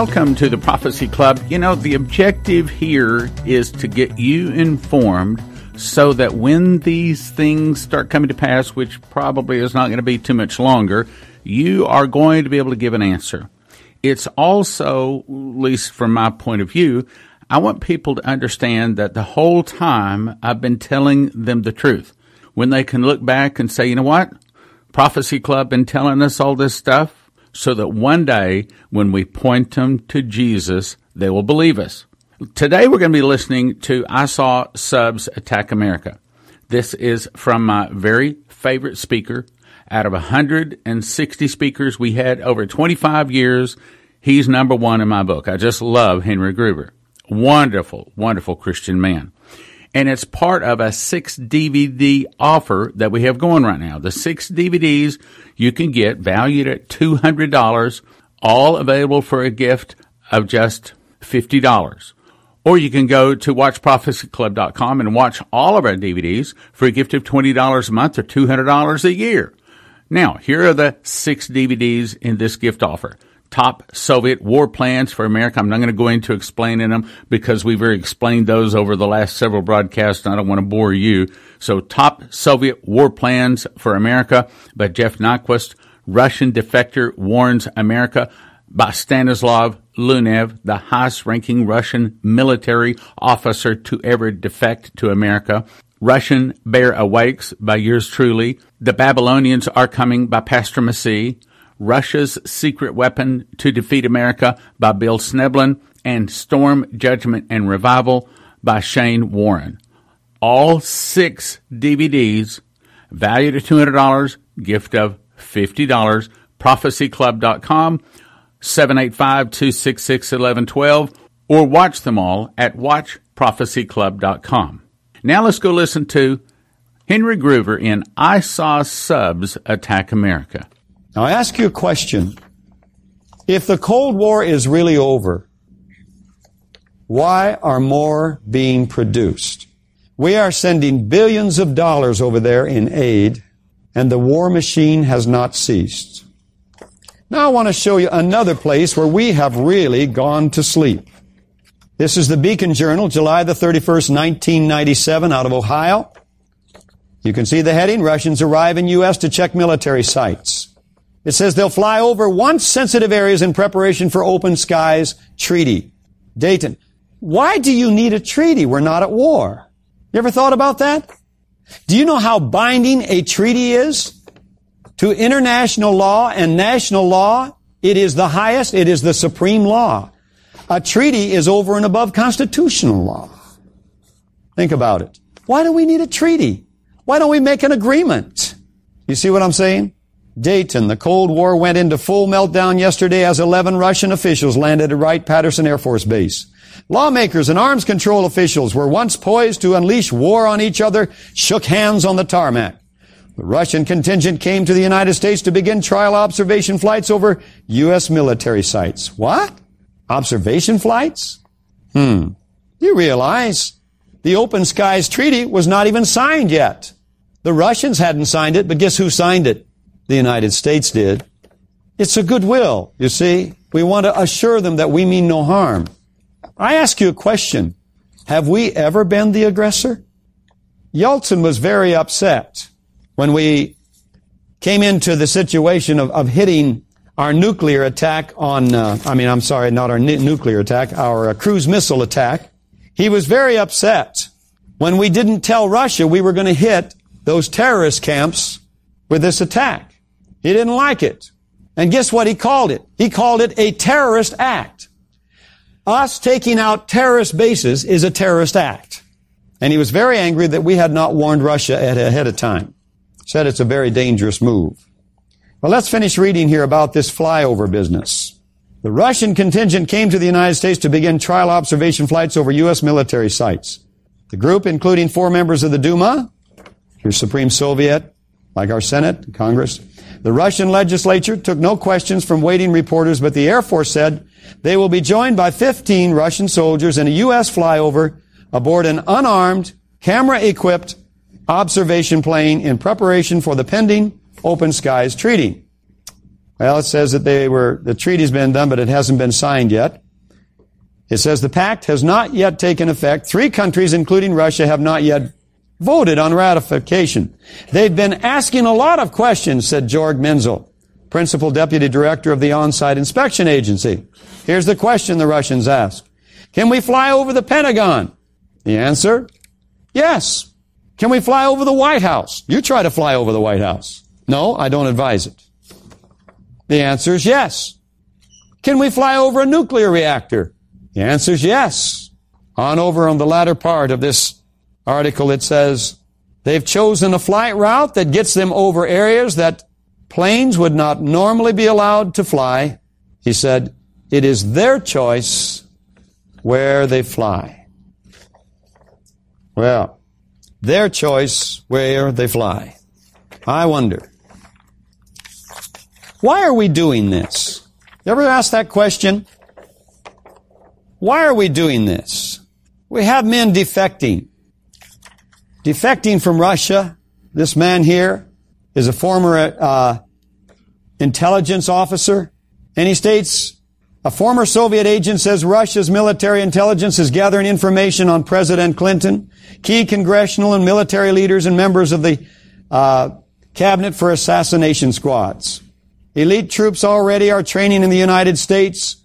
Welcome to the Prophecy Club. You know, the objective here is to get you informed so that when these things start coming to pass, which probably is not going to be too much longer, you are going to be able to give an answer. It's also, at least from my point of view, I want people to understand that the whole time I've been telling them the truth. When they can look back and say, you know what? Prophecy Club been telling us all this stuff so that one day when we point them to Jesus, they will believe us. Today we're going to be listening to I Saw Subs Attack America. This is from my very favorite speaker, out of 160 speakers we had over 25 years, he's number one in my book. I just love Henry Gruver. Wonderful, wonderful Christian man. And it's part of a six DVD offer that we have going right now. The six DVDs you can get valued at $200, all available for a gift of just $50. Or you can go to watchprophecyclub.com and watch all of our DVDs for a gift of $20 a month or $200 a year. Now, here are the six DVDs in this gift offer. Top Soviet war plans for America. I'm not going to go into explaining them because we've already explained those over the last several broadcasts and I don't want to bore you. So top Soviet war plans for America by Jeff Nyquist. Russian defector warns America by Stanislav Lunev, the highest ranking Russian military officer to ever defect to America. Russian Bear Awakes by yours truly. The Babylonians Are Coming by Pastor Massey. Russia's Secret Weapon to Defeat America by Bill Schnoebelen. And Storm, Judgment, and Revival by Shane Warren. All six DVDs valued at $200, gift of $50, prophecyclub.com, 785-266-1112, or watch them all at watchprophecyclub.com. Now let's go listen to Henry Gruver in I Saw Subs Attack America. Now I ask you a question. If the Cold War is really over, why are more being produced? We are sending billions of dollars over there in aid, and the war machine has not ceased. Now I want to show you another place where we have really gone to sleep. This is the Beacon Journal, July the 31st, 1997, out of Ohio. You can see the heading, Russians arrive in U.S. to check military sites. It says they'll fly over once sensitive areas in preparation for open skies treaty. Dayton. Why do you need a treaty? We're not at war. You ever thought about that? Do you know how binding a treaty is? To international law and national law, it is the highest, it is the supreme law. A treaty is over and above constitutional law. Think about it. Why do we need a treaty? Why don't we make an agreement? You see what I'm saying? Dayton, the Cold War went into full meltdown yesterday as 11 Russian officials landed at Wright-Patterson Air Force Base. Lawmakers and arms control officials were once poised to unleash war on each other, shook hands on the tarmac. The Russian contingent came to the United States to begin trial observation flights over U.S. military sites. What? Observation flights? Hmm. You realize the Open Skies Treaty was not even signed yet. The Russians hadn't signed it, but guess who signed it? The United States did. It's a goodwill, you see. We want to assure them that we mean no harm. I ask you a question. Have we ever been the aggressor? Yeltsin was very upset when we came into the situation of, of hitting our nuclear attack on, uh, I mean, I'm sorry, not our nuclear attack, our uh, cruise missile attack. He was very upset when we didn't tell Russia we were going to hit those terrorist camps with this attack. He didn't like it. And guess what he called it? He called it a terrorist act. Us taking out terrorist bases is a terrorist act. And he was very angry that we had not warned Russia ahead of time. Said it's a very dangerous move. Well, let's finish reading here about this flyover business. The Russian contingent came to the United States to begin trial observation flights over U.S. military sites. The group, including four members of the Duma, your Supreme Soviet, like our Senate, Congress, the Russian legislature took no questions from waiting reporters, but the Air Force said they will be joined by 15 Russian soldiers in a U.S. flyover aboard an unarmed, camera-equipped observation plane in preparation for the pending Open Skies Treaty. Well, it says that they were, the treaty's been done, but it hasn't been signed yet. It says the pact has not yet taken effect. Three countries, including Russia, have not yet voted on ratification. They've been asking a lot of questions, said Georg Menzel, principal deputy director of the on-site inspection agency. Here's the question the Russians ask. Can we fly over the Pentagon? The answer, yes. Can we fly over the White House? You try to fly over the White House. No, I don't advise it. The answer is yes. Can we fly over a nuclear reactor? The answer is yes. On over on the latter part of this article, it says, they've chosen a flight route that gets them over areas that planes would not normally be allowed to fly. He said, it is their choice where they fly. Well, their choice where they fly. I wonder, why are we doing this? You ever ask that question? Why are we doing this? We have men defecting. Defecting from Russia. This man here is a former uh, intelligence officer. And he states, a former Soviet agent says Russia's military intelligence is gathering information on President Clinton, key congressional and military leaders and members of the uh, cabinet for assassination squads. Elite troops already are training in the United States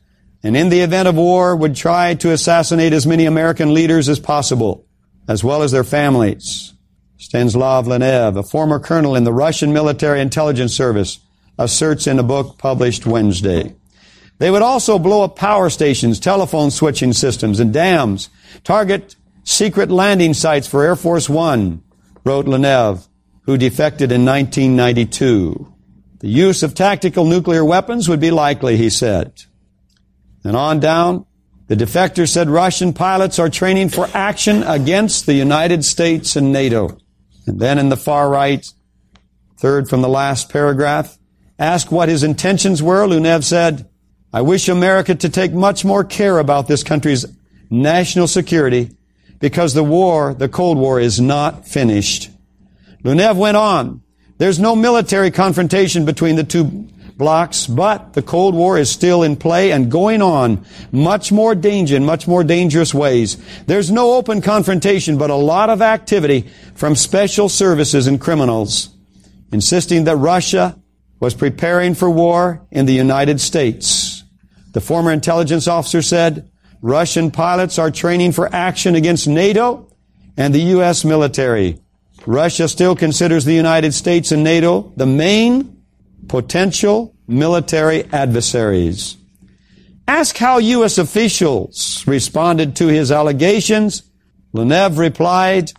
and in the event of war would try to assassinate as many American leaders as possible, as well as their families. Stanislav Lunev, a former colonel in the Russian military intelligence service, asserts in a book published Wednesday. They would also blow up power stations, telephone switching systems, and dams, target secret landing sites for Air Force One, wrote Lunev, who defected in 1992. The use of tactical nuclear weapons would be likely, he said. And on down, the defector said Russian pilots are training for action against the United States and NATO. And then in the far right, third from the last paragraph, asked what his intentions were, Lunev said, I wish America to take much more care about this country's national security because the war, the Cold War, is not finished. Lunev went on, there's no military confrontation between the two blocks, but the Cold War is still in play and going on much more danger in much more dangerous ways. There's no open confrontation, but a lot of activity from special services and criminals insisting that Russia was preparing for war in the United States. The former intelligence officer said, Russian pilots are training for action against NATO and the U.S. military. Russia still considers the United States and NATO the main potential military adversaries. Ask how U.S. officials responded to his allegations. Lunev replied,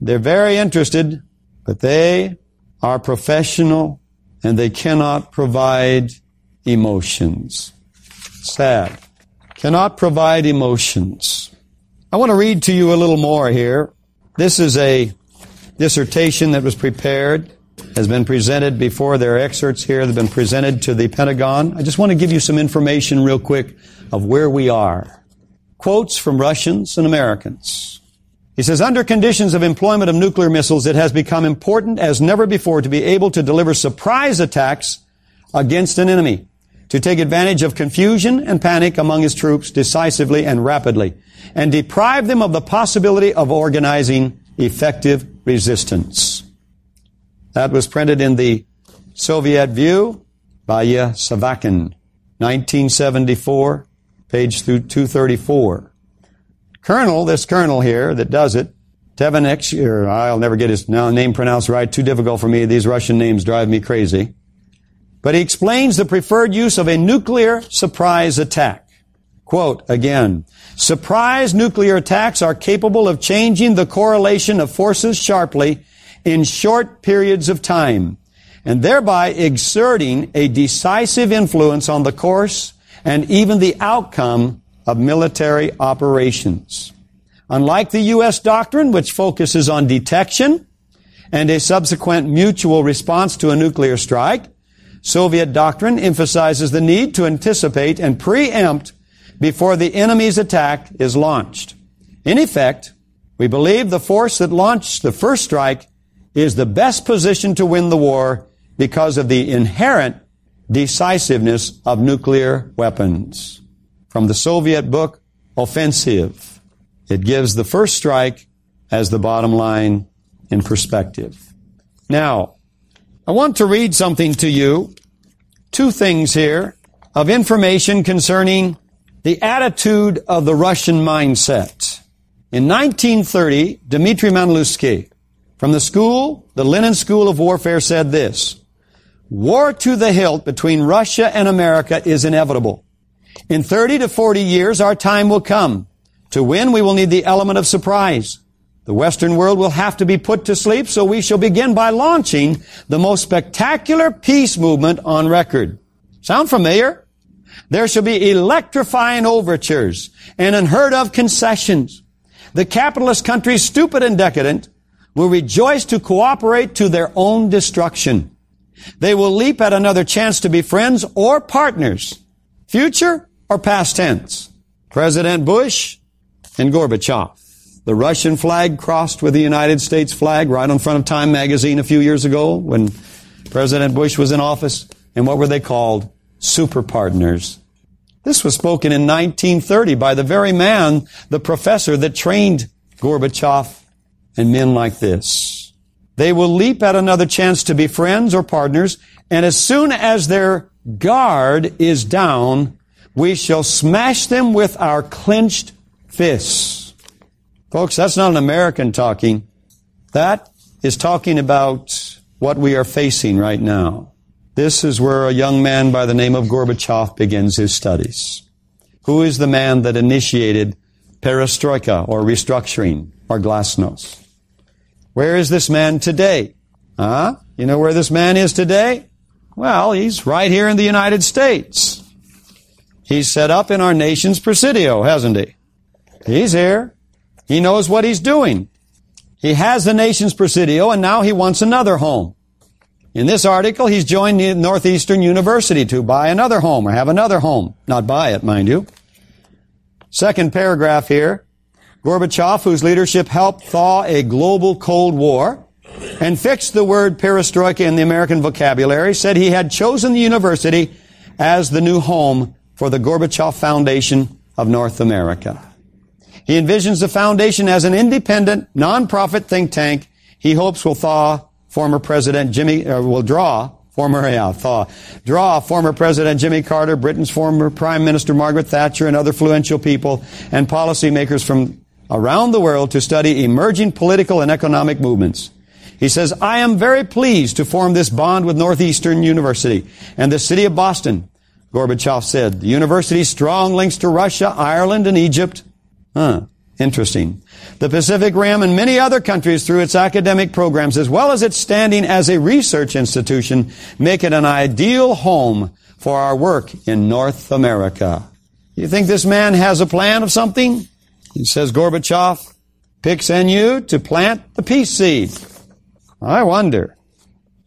they're very interested, but they are professional and they cannot provide emotions. Sad. Cannot provide emotions. I want to read to you a little more here. This is a dissertation that was prepared has been presented before. There are excerpts here that have been presented to the Pentagon. I just want to give you some information real quick of where we are. Quotes from Russians and Americans. He says, under conditions of employment of nuclear missiles, it has become important as never before to be able to deliver surprise attacks against an enemy, to take advantage of confusion and panic among his troops decisively and rapidly, and deprive them of the possibility of organizing effective resistance. That was printed in the Soviet View by Savakin, 1974, page 234. Colonel, this colonel here that does it, Tevenich, or I'll never get his name pronounced right, too difficult for me. These Russian names drive me crazy. But he explains the preferred use of a nuclear surprise attack. Quote again, surprise nuclear attacks are capable of changing the correlation of forces sharply in short periods of time and thereby exerting a decisive influence on the course and even the outcome of military operations. Unlike the U.S. doctrine, which focuses on detection and a subsequent mutual response to a nuclear strike, Soviet doctrine emphasizes the need to anticipate and preempt before the enemy's attack is launched. In effect, we believe the force that launched the first strike is the best position to win the war because of the inherent decisiveness of nuclear weapons. From the Soviet book, Offensive. It gives the first strike as the bottom line in perspective. Now, I want to read something to you. Two things here of information concerning the attitude of the Russian mindset. In 1930, Dmitry Manlusky from the school, the Lenin School of Warfare said this, War to the hilt between Russia and America is inevitable. In 30 to 40 years, our time will come. To win, we will need the element of surprise. The Western world will have to be put to sleep, so we shall begin by launching the most spectacular peace movement on record. Sound familiar? There shall be electrifying overtures and unheard of concessions. The capitalist countries, stupid and decadent, will rejoice to cooperate to their own destruction. They will leap at another chance to be friends or partners, future or past tense. President Bush and Gorbachev. The Russian flag crossed with the United States flag right in front of Time magazine a few years ago when President Bush was in office. And what were they called? Super partners. This was spoken in 1930 by the very man, the professor that trained Gorbachev and men like this. They will leap at another chance to be friends or partners, and as soon as their guard is down, we shall smash them with our clenched fists. Folks, that's not an American talking. That is talking about what we are facing right now. This is where a young man by the name of Gorbachev begins his studies. Who is the man that initiated perestroika or restructuring or glasnost? Where is this man today? Huh? You know where this man is today? Well, he's right here in the United States. He's set up in our nation's presidio, hasn't he? He's here. He knows what he's doing. He has the nation's presidio and now he wants another home. In this article, he's joined Northeastern University to buy another home or have another home. Not buy it, mind you. Second paragraph here. Gorbachev, whose leadership helped thaw a global Cold War and fixed the word perestroika in the American vocabulary, said he had chosen the university as the new home for the Gorbachev Foundation of North America. He envisions the foundation as an independent, non-profit think tank he hopes will thaw former President Jimmy, uh, will draw former, yeah, thaw, draw former President Jimmy Carter, Britain's former Prime Minister Margaret Thatcher, and other influential people and policymakers from around the world to study emerging political and economic movements. He says, I am very pleased to form this bond with Northeastern University and the city of Boston. Gorbachev said, the university's strong links to Russia, Ireland, and Egypt Huh. Interesting. The Pacific Rim and many other countries through its academic programs as well as its standing as a research institution make it an ideal home for our work in North America. You think this man has a plan of something? He says Gorbachev picks NU to plant the peace seed. I wonder.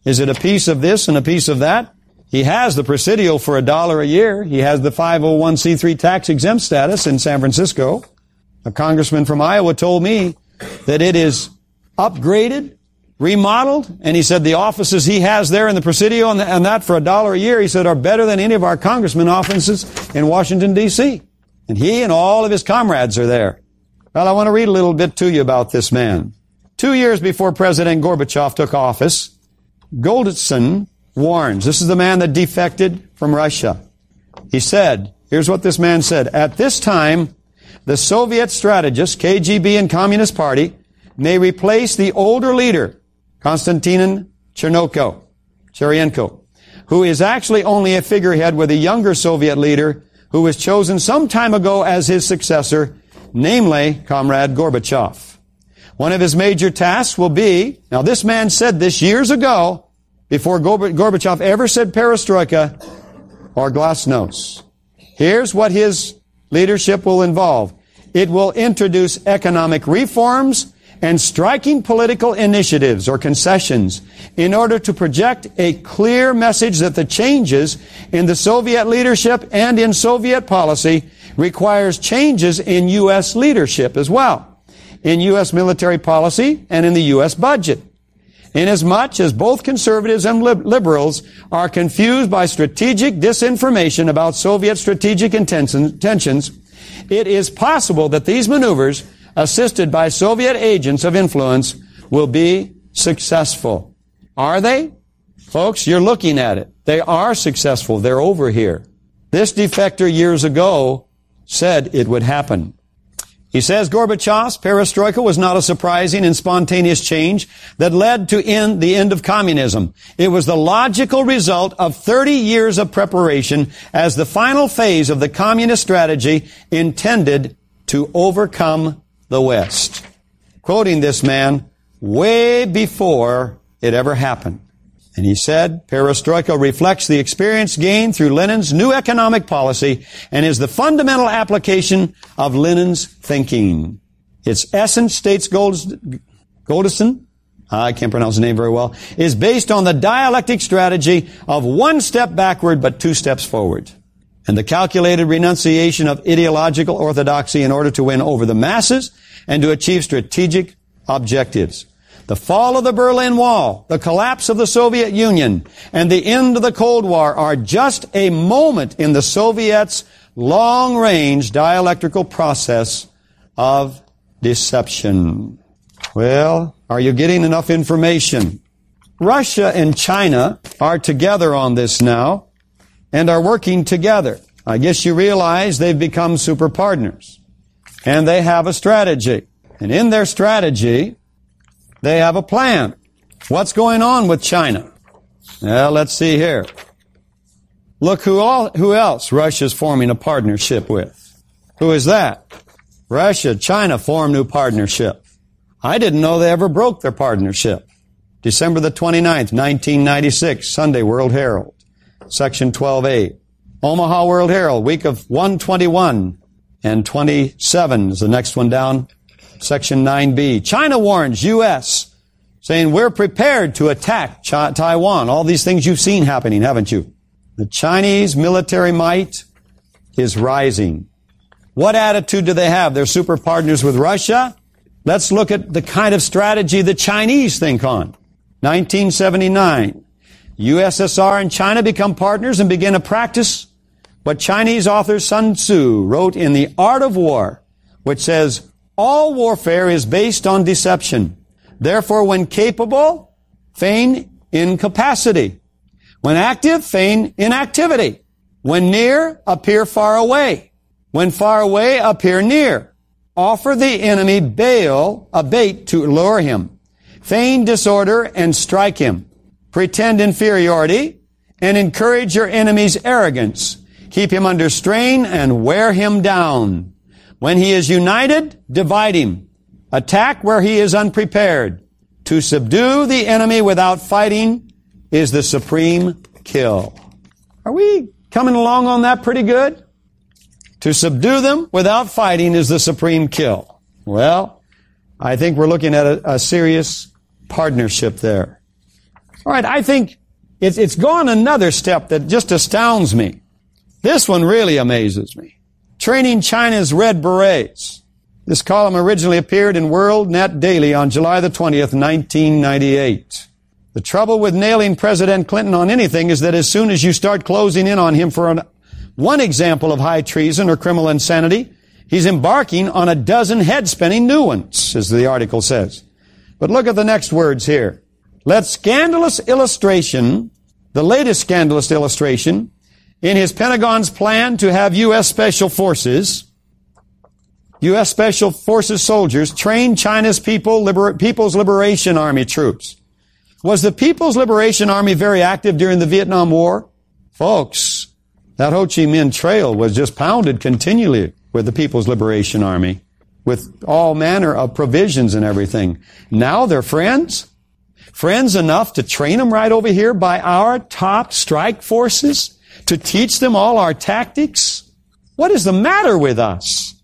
Is it a piece of this and a piece of that? He has the Presidio for a dollar a year. He has the 501c3 tax exempt status in San Francisco. A congressman from Iowa told me that it is upgraded, remodeled, and he said the offices he has there in the Presidio and, and that for a dollar a year, he said, are better than any of our congressman offices in Washington, D.C. And he and all of his comrades are there. Well, I want to read a little bit to you about this man. Two years before President Gorbachev took office, Golitsyn warns. This is the man that defected from Russia. He said, here's what this man said. At this time, the Soviet strategist, KGB and Communist Party, may replace the older leader, Konstantin Chernenko, Chernenko, who is actually only a figurehead with a younger Soviet leader who was chosen some time ago as his successor, namely Comrade Gorbachev. One of his major tasks will be, now this man said this years ago, before Gorbachev ever said perestroika or glasnost. Here's what his leadership will involve. It will introduce economic reforms and striking political initiatives or concessions in order to project a clear message that the changes in the Soviet leadership and in Soviet policy requires changes in U.S. leadership as well, in U.S. military policy and in the U.S. budget. inasmuch as both conservatives and liberals are confused by strategic disinformation about Soviet strategic intentions, it is possible that these maneuvers, assisted by Soviet agents of influence, will be successful. Are they? Folks, you're looking at it. They are successful. They're over here. This defector years ago said it would happen. He says Gorbachev's perestroika was not a surprising and spontaneous change that led to end, the end of communism. It was the logical result of 30 years of preparation as the final phase of the communist strategy intended to overcome the West. Quoting this man, way before it ever happened. And he said, perestroika reflects the experience gained through Lenin's new economic policy and is the fundamental application of Lenin's thinking. Its essence, states Goldiston, I can't pronounce the name very well, is based on the dialectic strategy of one step backward but two steps forward. And the calculated renunciation of ideological orthodoxy in order to win over the masses and to achieve strategic objectives. The fall of the Berlin Wall, the collapse of the Soviet Union, and the end of the Cold War are just a moment in the Soviets' long-range dialectical process of deception. Well, are you getting enough information? Russia and China are together on this now and are working together. I guess you realize they've become super partners and they have a strategy. And in their strategy, they have a plan. What's going on with China? Well, let's see here. Look who all, who else Russia's forming a partnership with. Who is that? Russia, China form new partnership. I didn't know they ever broke their partnership. December the 29th, 1996, Sunday World Herald, section 12A. Omaha World Herald, week of 121 and 27 is the next one down. Section 9B. China warns U.S. saying we're prepared to attack Taiwan. All these things you've seen happening, haven't you? The Chinese military might is rising. What attitude do they have? They're super partners with Russia. Let's look at the kind of strategy the Chinese think on. 1979. USSR and China become partners and begin a practice what Chinese author Sun Tzu wrote in The Art of War, which says, all warfare is based on deception. Therefore, when capable, feign incapacity. When active, feign inactivity. When near, appear far away. When far away, appear near. Offer the enemy bail, a bait to lure him. Feign disorder and strike him. Pretend inferiority and encourage your enemy's arrogance. Keep him under strain and wear him down. When he is united, divide him. Attack where he is unprepared. To subdue the enemy without fighting is the supreme kill. Are we coming along on that pretty good? To subdue them without fighting is the supreme kill. Well, I think we're looking at a, a serious partnership there. All right, I think it's, it's gone another step that just astounds me. This one really amazes me. Training China's Red Berets. This column originally appeared in World Net Daily on July the 20th, 1998. The trouble with nailing President Clinton on anything is that as soon as you start closing in on him for an, one example of high treason or criminal insanity, he's embarking on a dozen head-spinning new ones, as the article says. But look at the next words here. Let scandalous illustration, the latest scandalous illustration, in his Pentagon's plan to have U.S. Special Forces, U.S. Special Forces soldiers train China's people, Liber- People's Liberation Army troops. Was the People's Liberation Army very active during the Vietnam War? Folks, that Ho Chi Minh Trail was just pounded continually with the People's Liberation Army with all manner of provisions and everything. Now they're friends. Friends enough to train them right over here by our top strike forces to teach them all our tactics? What is the matter with us?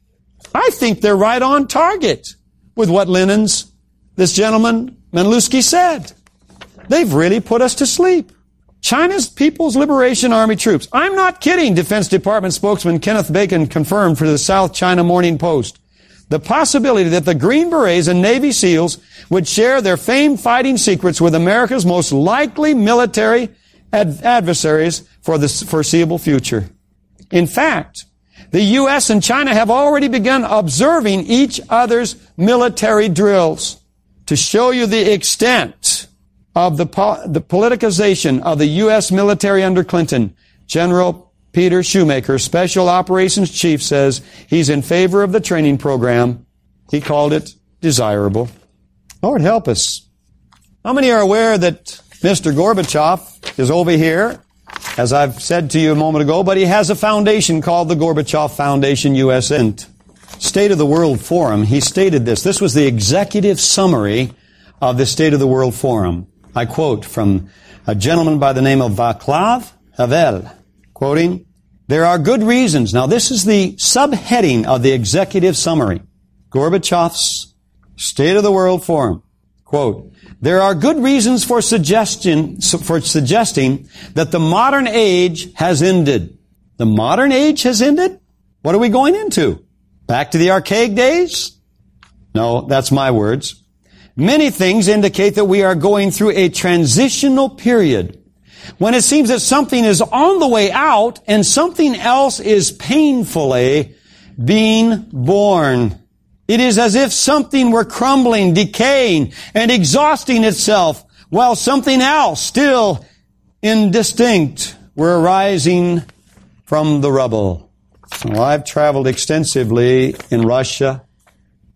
I think they're right on target with what Lenin's, this gentleman, Menlowski said. They've really put us to sleep. China's People's Liberation Army troops. I'm not kidding, Defense Department spokesman Kenneth Bacon confirmed for the South China Morning Post. The possibility that the Green Berets and Navy SEALs would share their famed fighting secrets with America's most likely military ad- adversaries for the foreseeable future. In fact, the U.S. and China have already begun observing each other's military drills to show you the extent of the, po- the politicization of the U.S. military under Clinton. General Peter Schoomaker, Special Operations Chief, says he's in favor of the training program. He called it desirable. Lord help us. How many are aware that Mr. Gorbachev is over here as I've said to you a moment ago, but he has a foundation called the Gorbachev Foundation USA. State of the World Forum, he stated this. This was the executive summary of the State of the World Forum. I quote from a gentleman by the name of Vaclav Havel, quoting, there are good reasons. Now this is the subheading of the executive summary. Gorbachev's State of the World Forum. Quote, there are good reasons for suggestion, for suggesting that the modern age has ended. The modern age has ended? What are we going into? Back to the archaic days? No, that's my words. Many things indicate that we are going through a transitional period when it seems that something is on the way out and something else is painfully being born. It is as if something were crumbling, decaying, and exhausting itself, while something else, still indistinct, were arising from the rubble. Well, I've traveled extensively in Russia,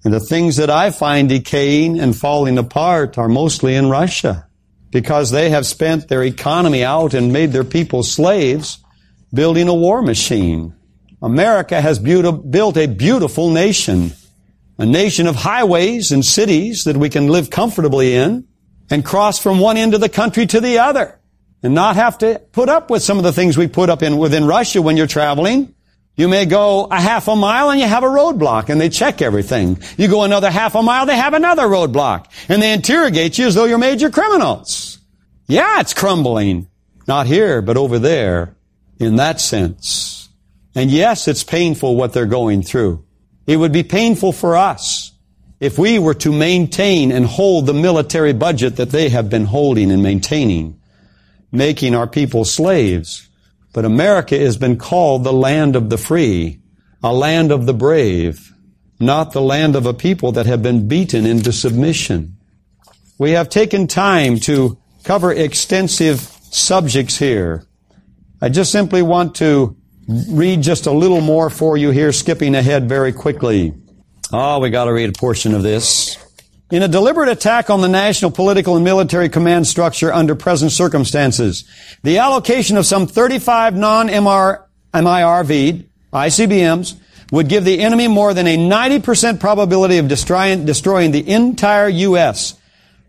and the things that I find decaying and falling apart are mostly in Russia, because they have spent their economy out and made their people slaves, building a war machine. America has built a beautiful nation a nation of highways and cities that we can live comfortably in and cross from one end of the country to the other and not have to put up with some of the things we put up in within Russia when you're traveling. You may go a half a mile and you have a roadblock and they check everything. You go another half a mile, they have another roadblock and they interrogate you as though you're major criminals. Yeah, it's crumbling. Not here, but over there in that sense. And yes, it's painful what they're going through. It would be painful for us if we were to maintain and hold the military budget that they have been holding and maintaining, making our people slaves. But America has been called the land of the free, a land of the brave, not the land of a people that have been beaten into submission. We have taken time to cover extensive subjects here. I just simply want to read just a little more for you here, skipping ahead very quickly. Oh, we gotta read a portion of this. In a deliberate attack on the national political and military command structure under present circumstances, the allocation of some 35 non-MR, MIRV, ICBMs, would give the enemy more than a 90% probability of destroying, destroying the entire U.S.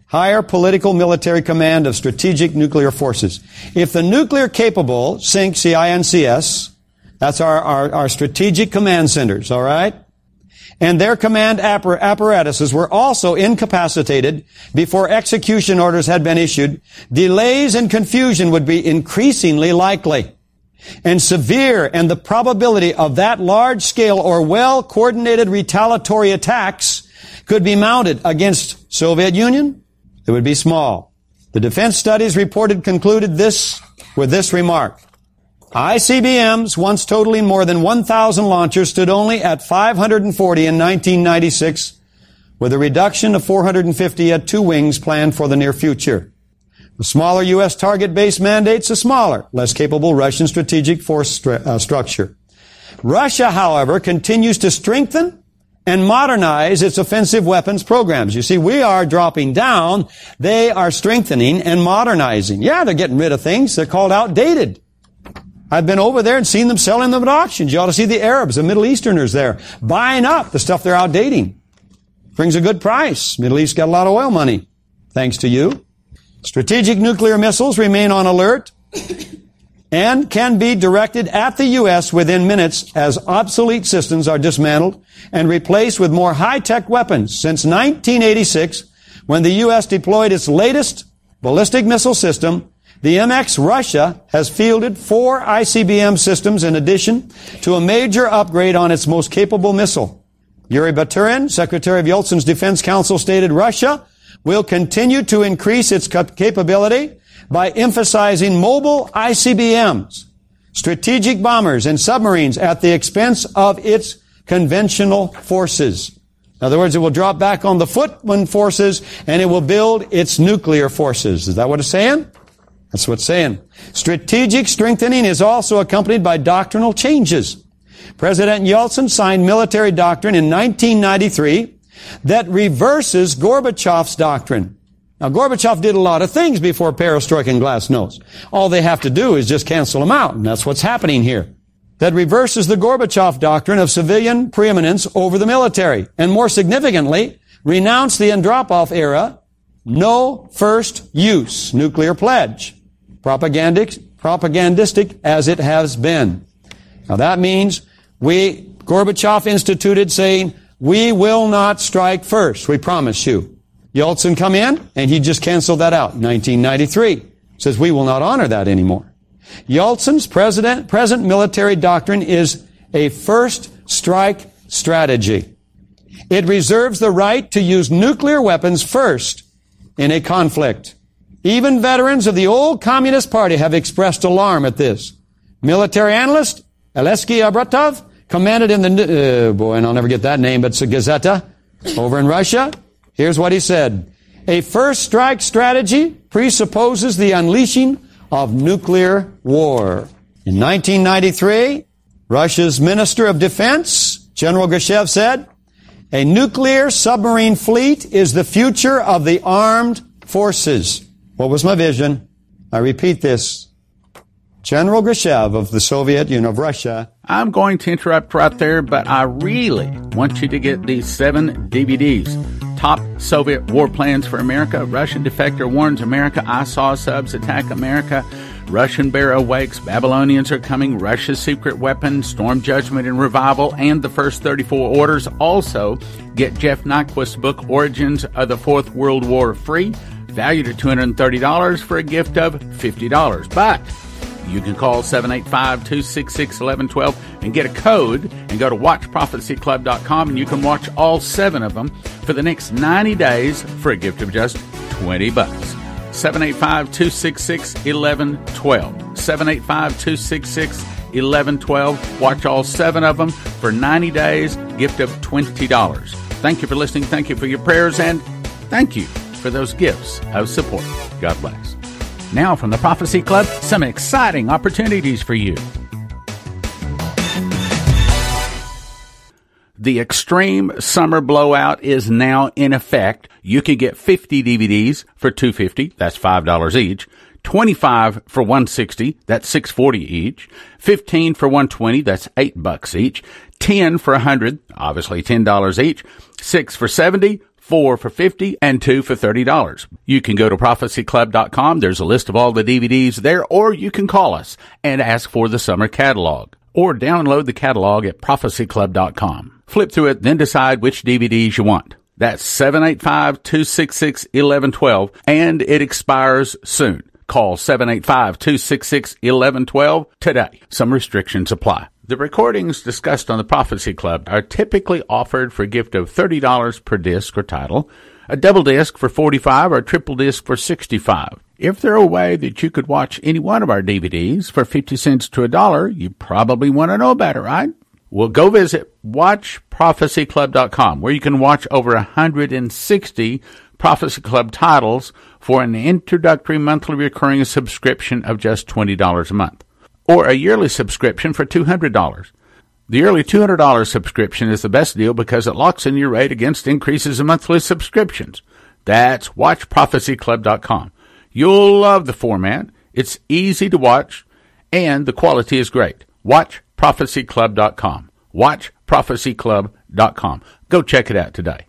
Higher political military command of strategic nuclear forces. If the nuclear capable, CINC, C-I-N-C-S, that's our, our, our strategic command centers, all right? And their command appar- apparatuses were also incapacitated before execution orders had been issued. Delays and confusion would be increasingly likely. And severe and the probability of that large scale or well coordinated retaliatory attacks could be mounted against Soviet Union. It would be small. The defense studies reported concluded this with this remark. ICBMs, once totaling more than 1,000 launchers, stood only at 540 in 1996, with a reduction of 450 at two wings planned for the near future. The smaller U.S. target base mandates a smaller, less capable Russian strategic force stru- uh, structure. Russia, however, continues to strengthen and modernize its offensive weapons programs. You see, we are dropping down. They are strengthening and modernizing. Yeah, they're getting rid of things. They're called outdated. I've been over there and seen them selling them at auctions. You ought to see the Arabs, the Middle Easterners there, buying up the stuff they're outdating. Brings a good price. Middle East got a lot of oil money. Thanks to you. Strategic nuclear missiles remain on alert and can be directed at the U.S. within minutes as obsolete systems are dismantled and replaced with more high-tech weapons. Since 1986, when the U.S. deployed its latest ballistic missile system, the MX Russia has fielded four ICBM systems in addition to a major upgrade on its most capable missile. Yuri Baturin, Secretary of Yeltsin's Defense Council, stated Russia will continue to increase its capability by emphasizing mobile ICBMs, strategic bombers, and submarines at the expense of its conventional forces. In other words, it will drop back on the footman forces and it will build its nuclear forces. Is that what it's saying? That's what it's saying. Strategic strengthening is also accompanied by doctrinal changes. President Yeltsin signed military doctrine in 1993 that reverses Gorbachev's doctrine. Now, Gorbachev did a lot of things before perestroika and glasnost. All they have to do is just cancel them out, and that's what's happening here. That reverses the Gorbachev doctrine of civilian preeminence over the military, and more significantly, renounce the Andropov era, no first use nuclear pledge, propagandic, propagandistic as it has been. Now that means we, Gorbachev instituted saying, we will not strike first. We promise you. Yeltsin come in and he just canceled that out. 1993 says we will not honor that anymore. Yeltsin's president, present military doctrine is a first strike strategy. It reserves the right to use nuclear weapons first in a conflict. Even veterans of the old Communist Party have expressed alarm at this. Military analyst Alexei Arbatov commanded in the, uh, boy, and I'll never get that name, but it's a Gazeta over in Russia. Here's what he said. A first strike strategy presupposes the unleashing of nuclear war. In 1993, Russia's Minister of Defense, General Gershev said, a nuclear submarine fleet is the future of the armed forces. What was my vision? I repeat this General Gershev of the Soviet Union of Russia. I'm going to interrupt right there, but I really want you to get these seven DVDs. Top Soviet War Plans for America, Russian Defector Warns America, I Saw Subs Attack America, Russian Bear Awakes, Babylonians Are Coming, Russia's Secret Weapon, Storm Judgment and Revival, and the first 34 orders. Also, get Jeff Nyquist's book, Origins of the Fourth World War, free, valued at $230 for a gift of $50. But you can call 785 266 1112 and get a code and go to watchprophecyclub.com and you can watch all seven of them for the next 90 days for a gift of just 20 bucks. 785 266 1112. 785 266 1112. Watch all seven of them for 90 days, gift of $20. Thank you for listening. Thank you for your prayers and thank you for those gifts of support. God bless. Now, from the Prophecy Club, some exciting opportunities for you. The Extreme Summer Blowout is now in effect. You can get 50 DVDs for 250, that's $5 each. 25 for 160, that's 640 each. 15 for 120, that's 8 bucks each. 10 for 100, obviously $10 each. 6 for 70, four for 50 and two for $30. You can go to prophecyclub.com. There's a list of all the DVDs there, or you can call us and ask for the summer catalog or download the catalog at prophecyclub.com. Flip through it, then decide which DVDs you want. That's 785-266-1112 and it expires soon. Call 785-266-1112 today. Some restrictions apply. The recordings discussed on the Prophecy Club are typically offered for a gift of $30 per disc or title, a double disc for 45 or a triple disc for 65. If there a way that you could watch any one of our DVDs for 50 cents to a dollar, you probably want to know about it, right? Well, go visit watchprophecyclub.com where you can watch over 160 Prophecy Club titles for an introductory monthly recurring subscription of just $20 a month or a yearly subscription for $200. The early $200 subscription is the best deal because it locks in your rate against increases in monthly subscriptions. That's watchprophecyclub.com. You'll love the format. It's easy to watch and the quality is great. Watchprophecyclub.com. Watchprophecyclub.com. Go check it out today.